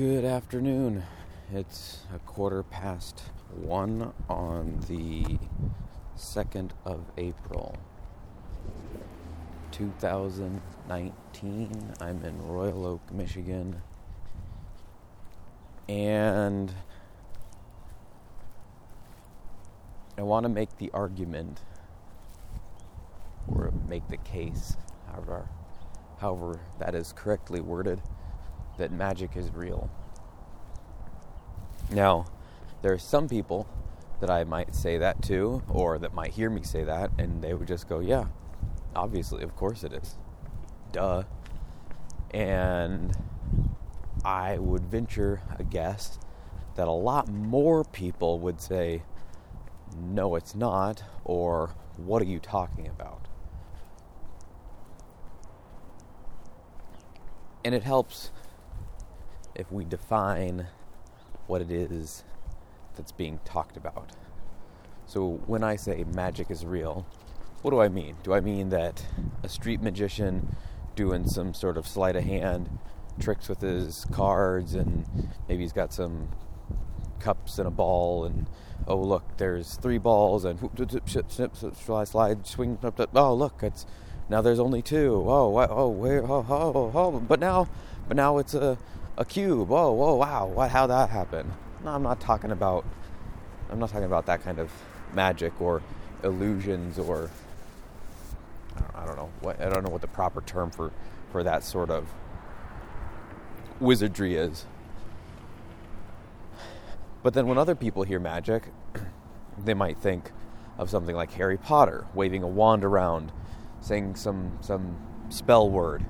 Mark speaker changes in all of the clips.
Speaker 1: Good afternoon. It's a quarter past one on the 2nd of April, 2019. I'm in Royal Oak, Michigan. And I want to make the argument or make the case, however, however that is correctly worded that magic is real. Now, there are some people that I might say that to, or that might hear me say that, and they would just go, Yeah, obviously, of course it is. Duh. And I would venture a guess that a lot more people would say, No, it's not, or What are you talking about? And it helps if we define what it is that's being talked about. So when I say magic is real, what do I mean? Do I mean that a street magician doing some sort of sleight of hand tricks with his cards and maybe he's got some cups and a ball and oh look there's three balls and whoop, slide slide swing oh look it's now there's only two oh oh where oh oh oh but now but now it's a a cube. Whoa, whoa, wow! What? How that happened? No, I'm not talking about. I'm not talking about that kind of magic or illusions or. I don't know what I don't know what the proper term for for that sort of wizardry is. But then when other people hear magic, they might think of something like Harry Potter waving a wand around, saying some some spell word.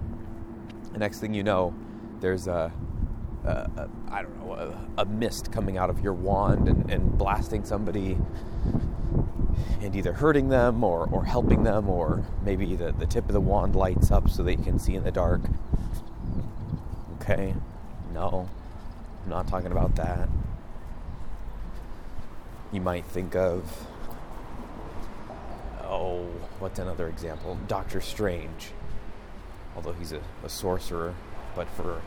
Speaker 1: The next thing you know, there's a uh, I don't know, a, a, mist coming out of your wand and, and, blasting somebody and either hurting them or, or helping them, or maybe the, the tip of the wand lights up so you can see in the dark. Okay, no, I'm not talking about that. You might think of, oh, what's another example? Doctor Strange. Although he's a, a sorcerer, but for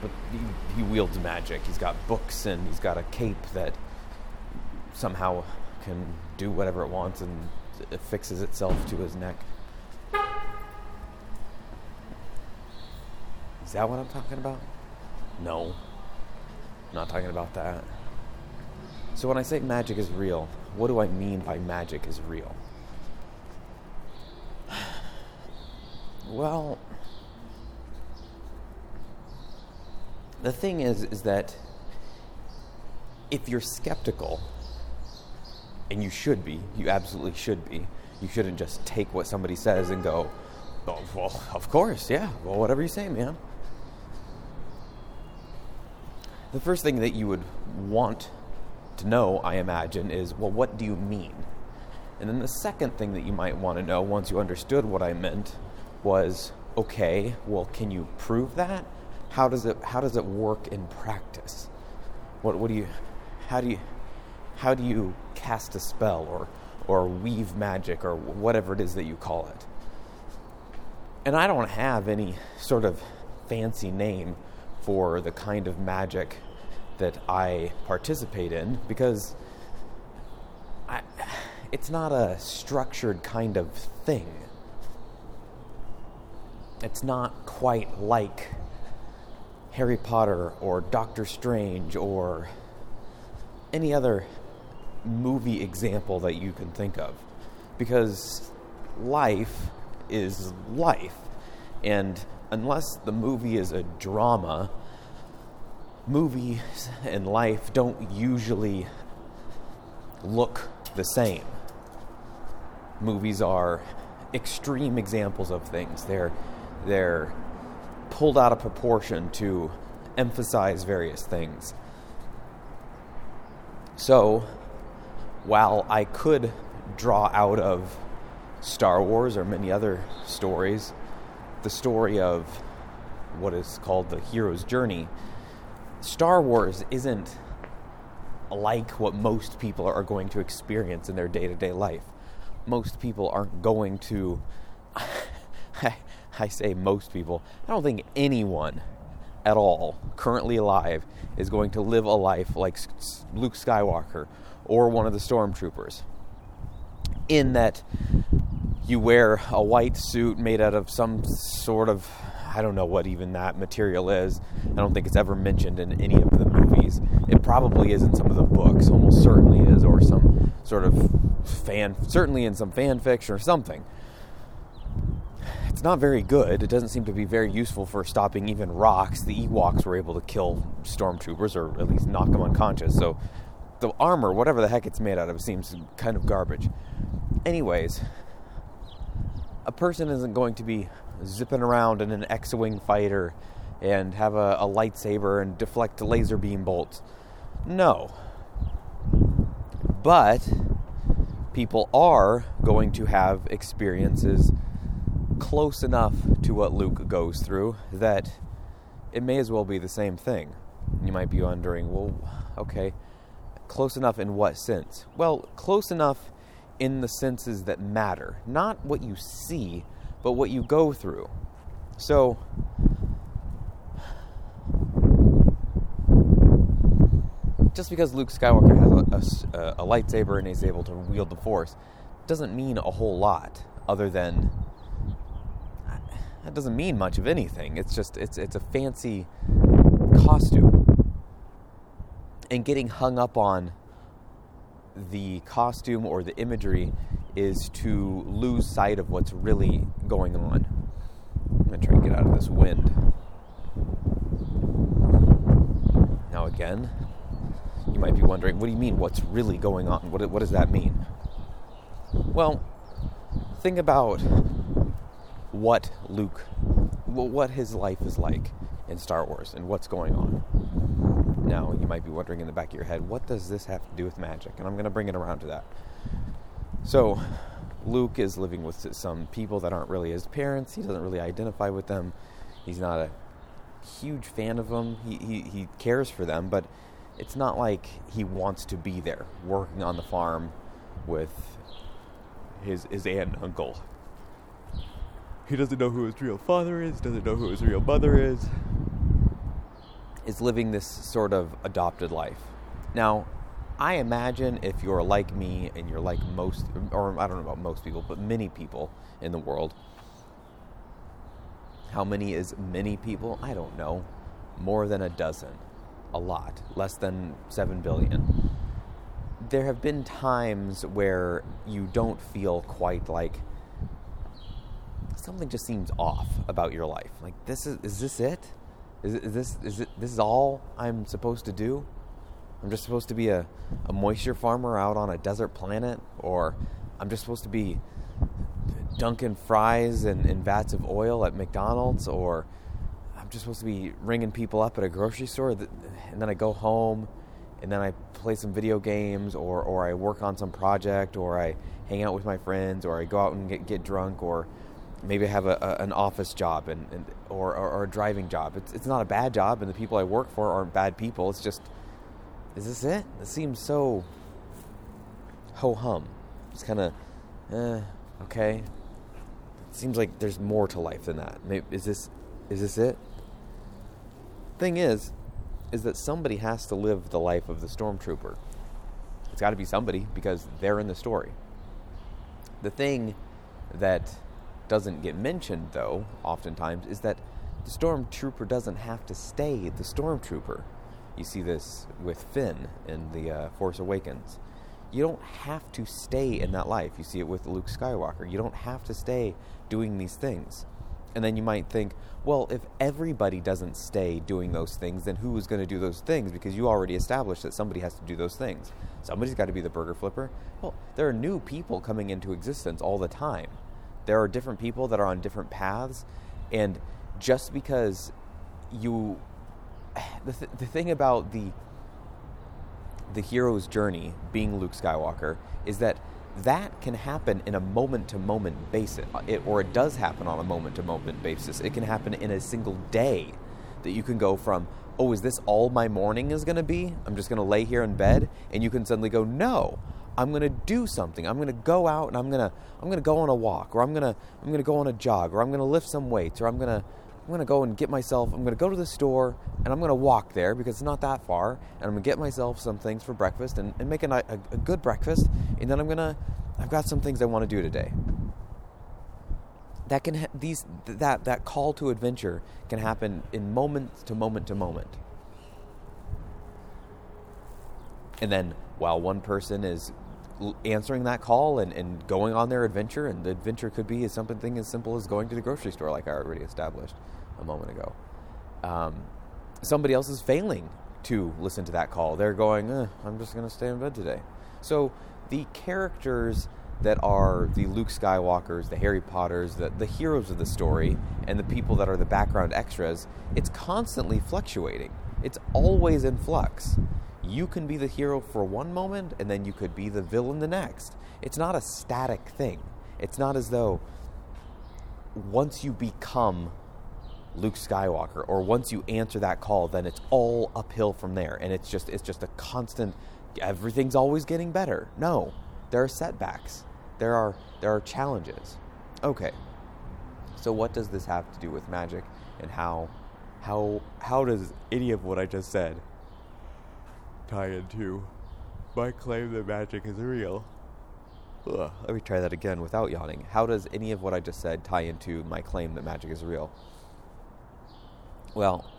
Speaker 1: but he, he wields magic. He's got books and he's got a cape that somehow can do whatever it wants and it fixes itself to his neck. Is that what I'm talking about? No. I'm not talking about that. So when I say magic is real, what do I mean by magic is real? Well, the thing is, is that if you're skeptical, and you should be, you absolutely should be, you shouldn't just take what somebody says and go, oh, well, of course, yeah, well, whatever you say, man. The first thing that you would want to know, I imagine, is, well, what do you mean? And then the second thing that you might want to know once you understood what I meant was, okay, well, can you prove that? How does it how does it work in practice? What what do you how do you how do you cast a spell or or weave magic or whatever it is that you call it? And I don't have any sort of fancy name for the kind of magic that I participate in because I, it's not a structured kind of thing. It's not quite like Harry Potter or Doctor Strange or any other movie example that you can think of. Because life is life. And unless the movie is a drama, movies and life don't usually look the same. Movies are extreme examples of things. They're they're pulled out of proportion to emphasize various things. So, while I could draw out of Star Wars or many other stories the story of what is called the hero's journey, Star Wars isn't like what most people are going to experience in their day to day life. Most people aren't going to say most people, I don't think anyone at all, currently alive, is going to live a life like Luke Skywalker or one of the stormtroopers. In that you wear a white suit made out of some sort of I don't know what even that material is. I don't think it's ever mentioned in any of the movies. It probably is in some of the books, almost certainly is, or some sort of fan, certainly in some fan fiction or something. It's not very good. It doesn't seem to be very useful for stopping even rocks. The Ewoks were able to kill stormtroopers, or at least knock them unconscious. So the armor, whatever the heck it's made out of, seems kind of garbage. Anyways, a person isn't going to be zipping around in an X-wing fighter and have a, a lightsaber and deflect laser beam bolts. No. But people are going to have experiences close enough to what Luke goes through that it may as well be the same thing. You might be wondering, well, okay, close enough in what sense? Well, close enough in the senses that matter, not what you see, but what you go through. So, just because Luke Skywalker has a, a, a, lightsaber and is able to wield the Force doesn't mean a whole lot, other than that doesn't mean much of anything. It's just it's it's a fancy costume, and getting hung up on the costume or the imagery is to lose sight of what's really going on. I'm to try and get out of this wind. Now, again, you might be wondering what do you mean, what's really going on? What, what does that mean? Well, think about what Luke, what his life is like in Star Wars and what's going on. Now, you might be wondering in the back of your head, what does this have to do with magic? And I'm going to bring it around to that. So, Luke is living with some people that aren't really his parents. He doesn't really identify with them. He's not a huge fan of them. He, he, he cares for them, but it's not like he wants to be there working on the farm with his, his aunt and uncle. He doesn't know who his real father is, doesn't know who his real mother is is living this sort of adopted life. Now, I imagine if you're like me and you're like most, or I don't know about most people, but many people in the world. How many is many people? I don't know. More than a dozen. A lot. Less than 7 billion. There have been times where you don't feel quite like something just seems off about your life. Like this is is this it? Is, is this is it this is all I'm supposed to do? I'm just supposed to be a, a moisture farmer out on a desert planet, or I'm just supposed to be dunking fries in, in vats of oil at McDonald's, or I'm just supposed to be ringing people up at a grocery store, and then I go home, and then I play some video games, or or I work on some project, or I hang out with my friends, or I go out and get get drunk, or maybe I have a, a, an office job and, and or, or, or, a driving job. It's, it's not a bad job, and the people I work for aren't bad people. It's just, is this it? It seems so ho hum. It's kind of, eh, okay. It seems like there's more to life than that. Maybe, is this is this it? Thing is, is that somebody has to live the life of the stormtrooper. It's got to be somebody because they're in the story. The thing that doesn't get mentioned, though, oftentimes, is that the stormtrooper doesn't have to stay the stormtrooper. You see this with Finn in the uh, Force Awakens. You don't have to stay in that life. You see it with Luke Skywalker. You don't have to stay doing these things. And then you might think, well, if everybody doesn't stay doing those things, then who is going to do those things? Because you already established that somebody has to do those things. Somebody's got to be the burger flipper. Well, there are new people coming into existence all the time there are different people that are on different paths, and just because you, the, th- the thing about the the hero's journey being Luke Skywalker is that that can happen in a moment to moment basis, uh, it, or it does happen on a moment to moment basis. It can happen in a single day that you can go from, oh, is this all my morning is going to be? I'm just going to lay here in bed, and you can suddenly go, no, I'm going to do something. I'm going to go out and I'm going to I'm going to go on a walk or I'm going to I'm going to go on a jog or I'm going to lift some weights or I'm going to I'm gonna go and get myself. I'm gonna go to the store and I'm gonna walk there because it's not that far, and I'm gonna get myself some things for breakfast and, and make a, a, a good breakfast, and then I'm gonna. I've got some things I want to do today. That can ha- these that that call to adventure can happen in moment to moment to moment. And then while one person is answering that call and, and going on their adventure, and the adventure could be something as simple as going to the grocery store, like I already established a moment ago. Um, somebody else is failing to listen to that call. They're going, eh, I'm just going to stay in bed today. So the characters that are the Luke Skywalkers, the Harry Potters, the, the heroes of the story, and the people that are the background extras, it's constantly fluctuating. It's always in flux. You can be the hero for one moment, and then you could be the villain the next. It's not a static thing. It's not as though once you become Luke Skywalker or once you answer that call, then it's all uphill from there, and it's just it's just a constant. Everything's always getting better. No, there are setbacks. There are there are challenges. Okay. So what does this have to do with magic and how how how does any of what I just said tie into my claim that magic is real? Ugh, let me try that again without yawning. How does any of what I just said tie into my claim that magic is real? Well,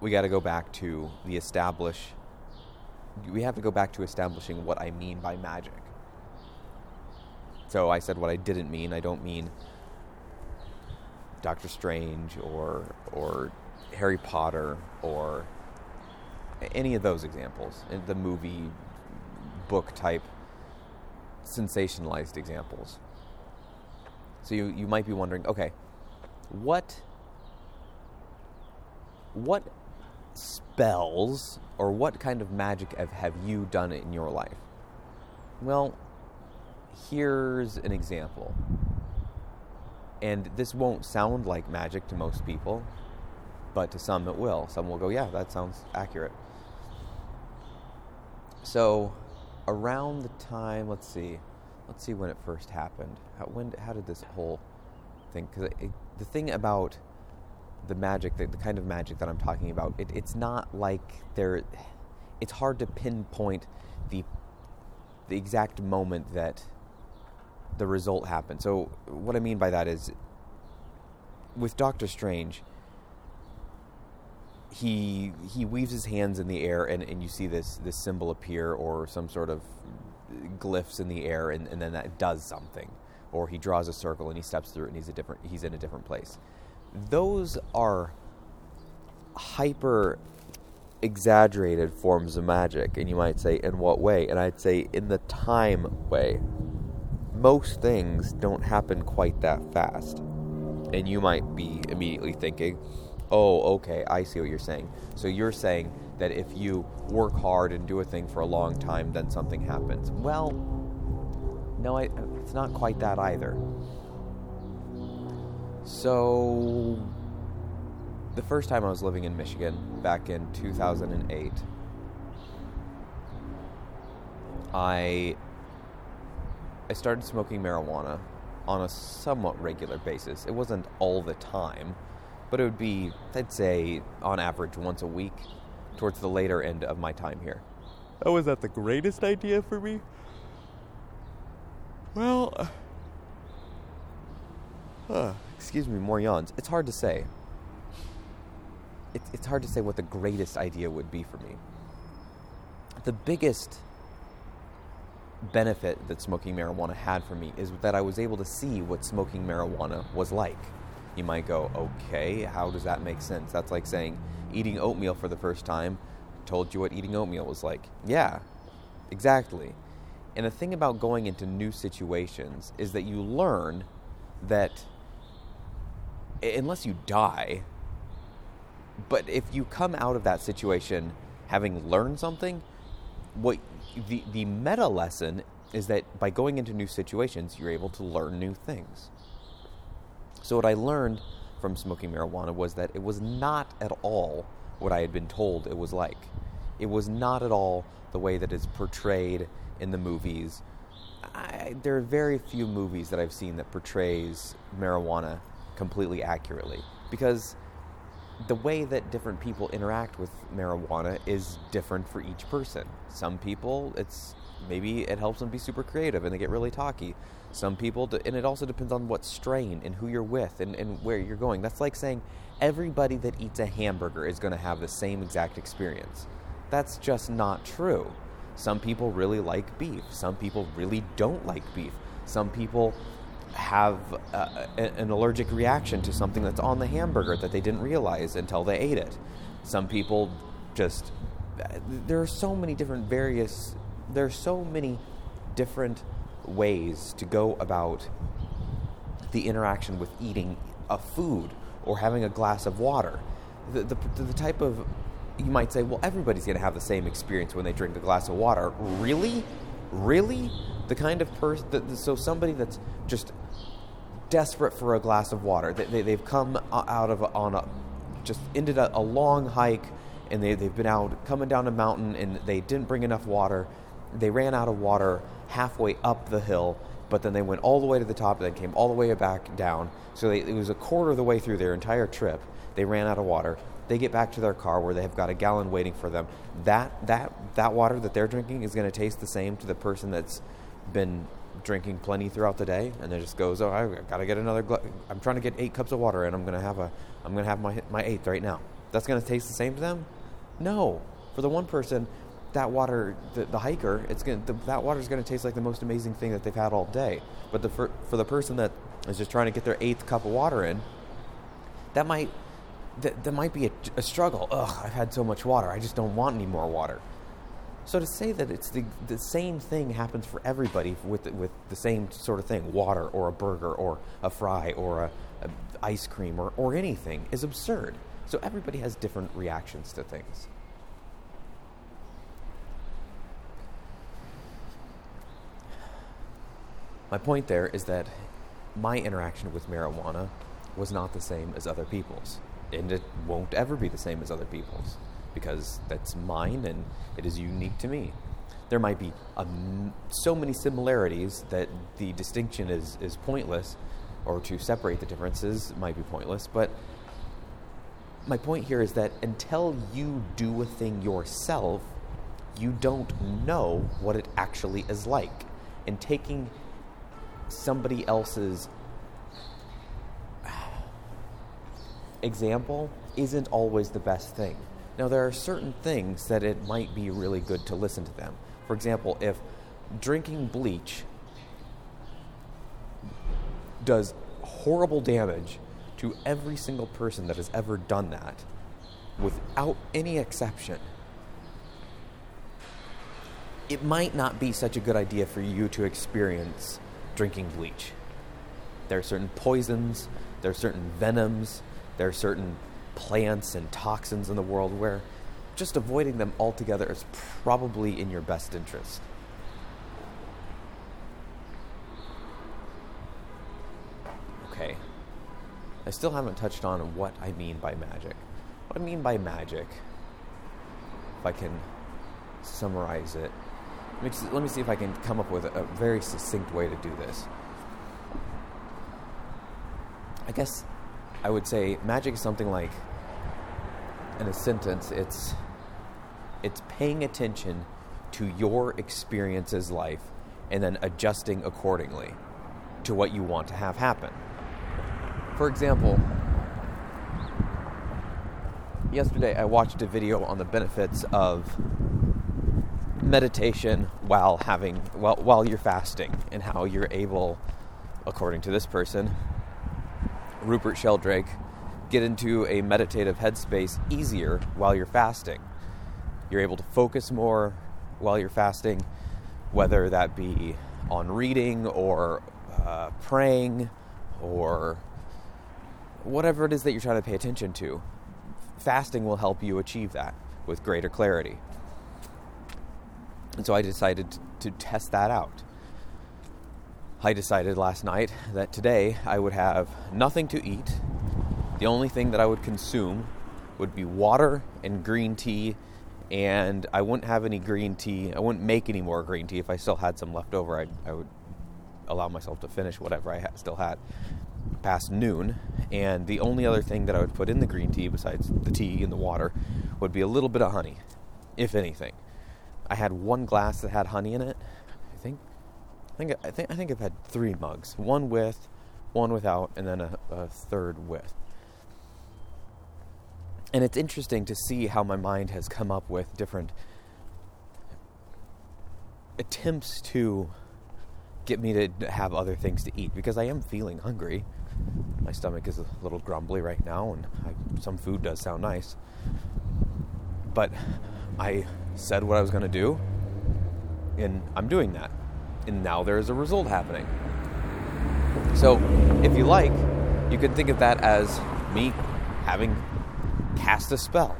Speaker 1: we got to go back to the establish. We have to go back to establishing what I mean by magic. So I said what I didn't mean. I don't mean Doctor Strange or or Harry Potter or any of those examples. The movie book type sensationalized examples. So you, you might be wondering, okay, what what spells or what kind of magic have, have you done in your life? Well, here's an example. And this won't sound like magic to most people, but to some it will. Some will go, yeah, that sounds accurate. So, around the time, let's see, let's see when it first happened. How, when, how did this whole thing? Because the thing about the magic, the, the, kind of magic that I'm talking about, it, it's not like there. It's hard to pinpoint the the exact moment that the result happened. So what I mean by that is with Doctor Strange he he weaves his hands in the air and, and you see this this symbol appear or some sort of glyphs in the air and, and then that does something. Or he draws a circle and he steps through it and he's a different he's in a different place. Those are hyper exaggerated forms of magic and you might say in what way? And I'd say in the time way most things don't happen quite that fast. And you might be immediately thinking, oh, okay, I see what you're saying. So you're saying that if you work hard and do a thing for a long time, then something happens. Well, no, I, it's not quite that either. So, the first time I was living in Michigan, back in 2008, I I started smoking marijuana on a somewhat regular basis. It wasn't all the time, but it would be, I'd say, on average, once a week towards the later end of my time here.
Speaker 2: Oh, was that the greatest idea for me? Well,
Speaker 1: uh, excuse me, more yawns. It's hard to say. It's, it's hard to say what the greatest idea would be for me. The biggest benefit that smoking marijuana had for me is that I was able to see what smoking marijuana was like. You might go, okay, how does that make sense? That's like saying eating oatmeal for the first time told you what eating oatmeal was like. Yeah, exactly. And the thing about going into new situations is that you learn that unless you die, but if you come out of that situation having learned something, what the the meta lesson is that by going into new situations, you're able to learn new things. So what I learned from smoking marijuana was that it was not at all what I had been told it was like. It was not at all the way that it's portrayed in the movies. I, there are very few movies that I've seen that portrays marijuana completely accurately because the way that different people interact with marijuana is different for each person. Some people, it's maybe it helps them be super creative and they get really talky. Some people, and it also depends on what strain and who you're with and, and where you're going. That's like saying everybody that eats a hamburger is going to have the same exact experience. That's just not true. Some people really like beef. Some people really don't like beef. Some people have uh, an allergic reaction to something that's on the hamburger that they didn't realize until they ate it. Some people just there are so many different various there are so many different ways to go about the interaction with eating a food or having a glass of water. The, the, the type of, you might say, well, everybody's going to have the same experience when they drink a glass of water. Really? Really? The kind of person, so somebody that's just desperate for a glass of water, they, they, have come out of, on a, just ended a, a long hike and they, they've been out coming down a mountain and they didn't bring enough water. They ran out of water halfway up the hill, but then they went all the way to the top and then came all the way back down. So they, it was a quarter of the way through their entire trip. They ran out of water. They get back to their car where they have got a gallon waiting for them. That that that water that they're drinking is going to taste the same to the person that's been drinking plenty throughout the day and then just goes, "Oh, I got to get another gl- I'm trying to get 8 cups of water and I'm going to have a I'm going to have my my 8th right now." That's going to taste the same to them? No. For the one person, that water, the, the hiker, it's going that water is going to taste like the most amazing thing that they've had all day. But the, for, for the person that is just trying to get their eighth cup of water in, that might that, that might be a, a struggle. Ugh, I've had so much water. I just don't want any more water. So to say that it's the, the same thing happens for everybody with with the same sort of thing, water or a burger or a fry or a, a ice cream or, or anything, is absurd. So everybody has different reactions to things. My point there is that my interaction with marijuana was not the same as other people's. And it won't ever be the same as other people's because that's mine and it is unique to me. There might be um, so many similarities that the distinction is, is pointless, or to separate the differences might be pointless. But my point here is that until you do a thing yourself, you don't know what it actually is like. And taking somebody else's example isn't always the best thing. Now, there are certain things that it might be really good to listen to them. For example, if drinking bleach does horrible damage to every single person that has ever done that, without any exception, it might not be such a good idea for you to experience drinking bleach. There are certain poisons, there are certain venoms, there are certain plants and toxins in the world where just avoiding them altogether is probably in your best interest. Okay. I still haven't touched on what I mean by magic. What I mean by magic, if I can summarize it, let me see if I can come up with a very succinct way to do this. I guess I would say magic is something like, in a sentence, it's it's paying attention to your experiences life and then adjusting accordingly to what you want to have happen. For example, yesterday I watched a video on the benefits of meditation while having while while you're fasting and how you're able according to this person Rupert Sheldrake get into a meditative headspace easier while you're fasting. You're able to focus more while you're fasting whether that be on reading or uh, praying or whatever it is that you're trying to pay attention to. Fasting will help you achieve that with greater clarity and so I decided to test that out. I decided last night that today I would have nothing to eat. The only thing that I would consume would be water and green tea, and I wouldn't have any green tea. I wouldn't make any more green tea. If I still had some left over, I, I would allow myself to finish whatever I still had. past noon, and the only other thing that I would put in the green tea besides the tea and the water would be a little bit of honey, if anything. I had one glass that had honey in it. I think, I think, I think, I think I've had three mugs: one with, one without, and then a, a third with. And it's interesting to see how my mind has come up with different attempts to get me to have other things to eat because I am feeling hungry. My stomach is a little grumbly right now, and I, some food does sound nice. But I said what I was going to do, and I'm doing that. And now there is a result happening. So, if you like, you can think of that as me having cast a spell.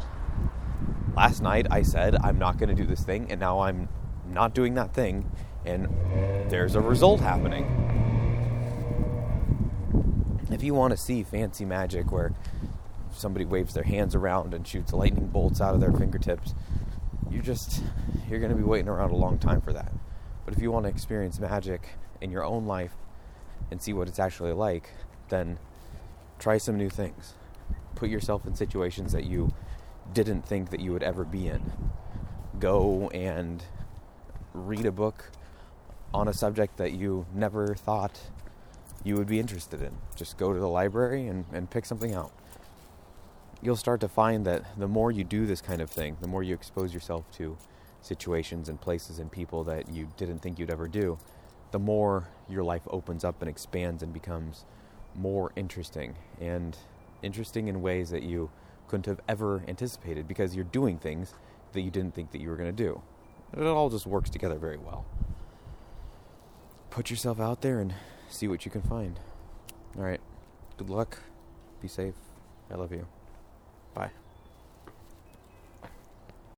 Speaker 1: Last night I said I'm not going to do this thing, and now I'm not doing that thing, and there's a result happening. If you want to see fancy magic where somebody waves their hands around and shoots lightning bolts out of their fingertips, you just you're going to be waiting around a long time for that. But if you want to experience magic in your own life and see what it's actually like, then try some new things. Put yourself in situations that you didn't think that you would ever be in. Go and read a book on a subject that you never thought you would be interested in. Just go to the library and, and pick something out. You'll start to find that the more you do this kind of thing, the more you expose yourself to situations and places and people that you didn't think you'd ever do, the more your life opens up and expands and becomes more interesting and interesting in ways that you couldn't have ever anticipated because you're doing things that you didn't think that you were going to do. It all just works together very well. Put yourself out there and see what you can find. All right. Good luck. Be safe. I love you. Bye.